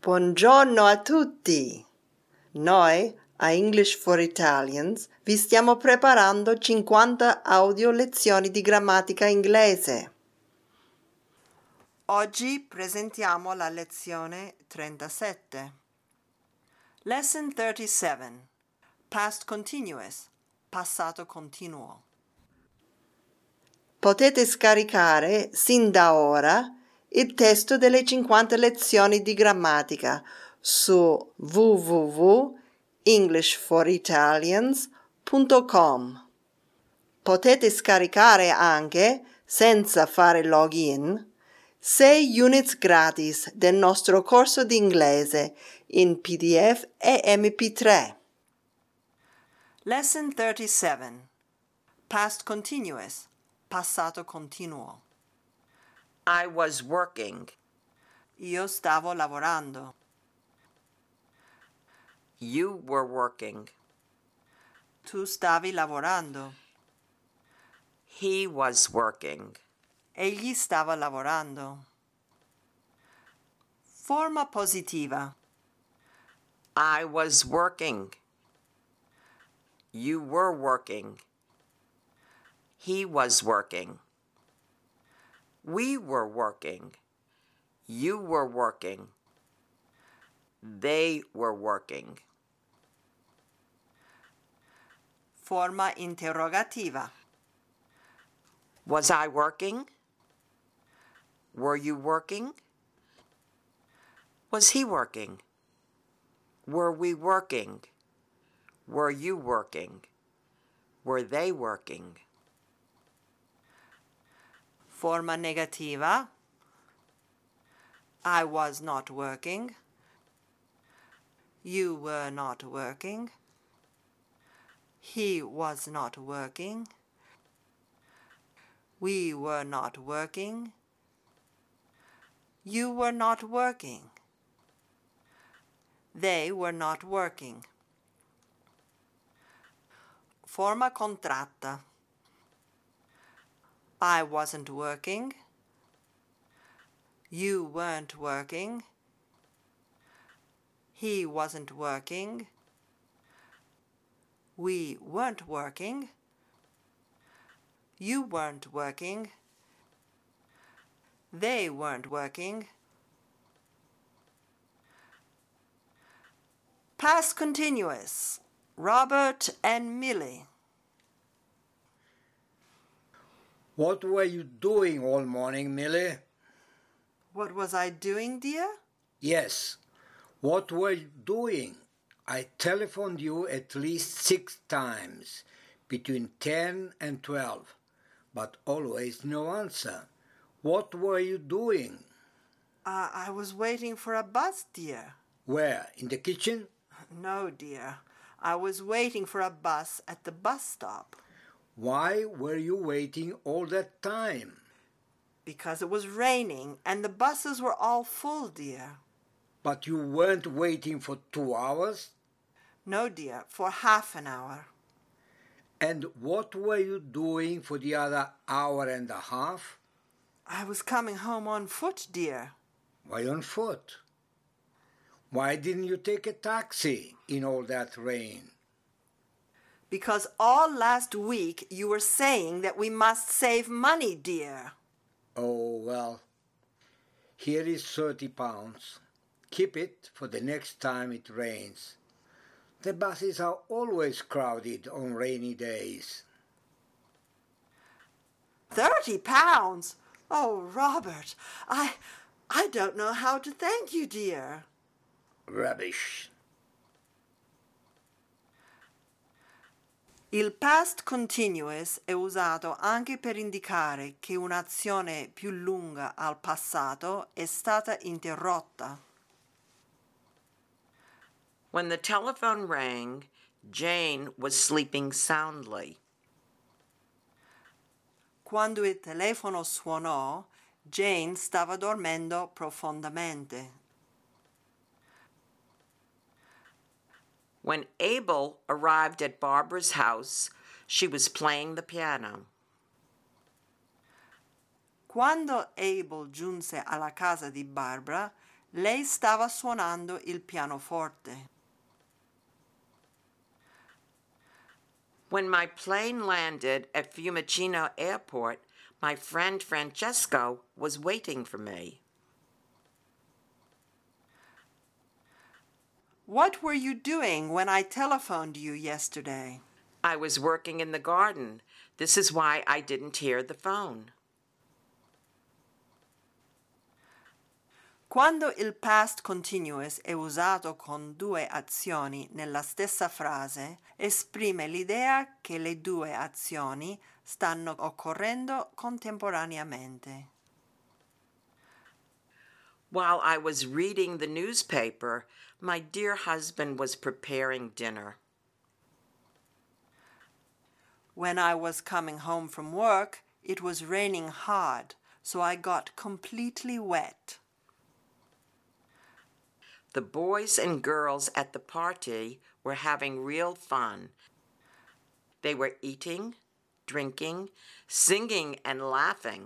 Buongiorno a tutti! Noi, a English for Italians, vi stiamo preparando 50 audio lezioni di grammatica inglese. Oggi presentiamo la lezione 37. Lesson 37. Past continuous, passato continuo. Potete scaricare sin da ora il testo delle 50 lezioni di grammatica su www.englishforitalians.com. Potete scaricare anche, senza fare login, 6 units gratis del nostro corso di inglese in PDF e MP3. Lesson 37 Past Continuous Passato continuo I was working. Io stavo lavorando. You were working. Tu stavi lavorando. He was working. Egli stava lavorando. Forma positiva. I was working. You were working. He was working. We were working. You were working. They were working. Forma interrogativa. Was I working? Were you working? Was he working? Were we working? Were you working? Were they working? Forma negativa. I was not working. You were not working. He was not working. We were not working. You were not working. They were not working. Forma contratta. I wasn't working. You weren't working. He wasn't working. We weren't working. You weren't working. They weren't working. Past continuous. Robert and Millie. What were you doing all morning, Millie? What was I doing, dear? Yes. What were you doing? I telephoned you at least six times, between 10 and 12, but always no answer. What were you doing? Uh, I was waiting for a bus, dear. Where? In the kitchen? No, dear. I was waiting for a bus at the bus stop. Why were you waiting all that time? Because it was raining and the buses were all full, dear. But you weren't waiting for two hours? No, dear, for half an hour. And what were you doing for the other hour and a half? I was coming home on foot, dear. Why on foot? Why didn't you take a taxi in all that rain? Because all last week you were saying that we must save money, dear. Oh, well, here is 30 pounds. Keep it for the next time it rains. The buses are always crowded on rainy days. Thirty pounds? Oh, Robert, I I don't know how to thank you, dear. Rubbish. Il past continuous è usato anche per indicare che un'azione più lunga al passato è stata interrotta. When the telephone rang, Jane was sleeping soundly. Quando il telefono suonò, Jane stava dormendo profondamente. When Abel arrived at Barbara's house, she was playing the piano. Quando Abel giunse alla casa di Barbara, Lei stava suonando il pianoforte. When my plane landed at Fiumicino Airport, my friend Francesco was waiting for me. What were you doing when I telephoned you yesterday? I was working in the garden. This is why I didn't hear the phone. Quando il past continuous è usato con due azioni nella stessa frase, esprime l'idea che le due azioni stanno occorrendo contemporaneamente. While I was reading the newspaper, my dear husband was preparing dinner. When I was coming home from work, it was raining hard, so I got completely wet. The boys and girls at the party were having real fun. They were eating, drinking, singing, and laughing.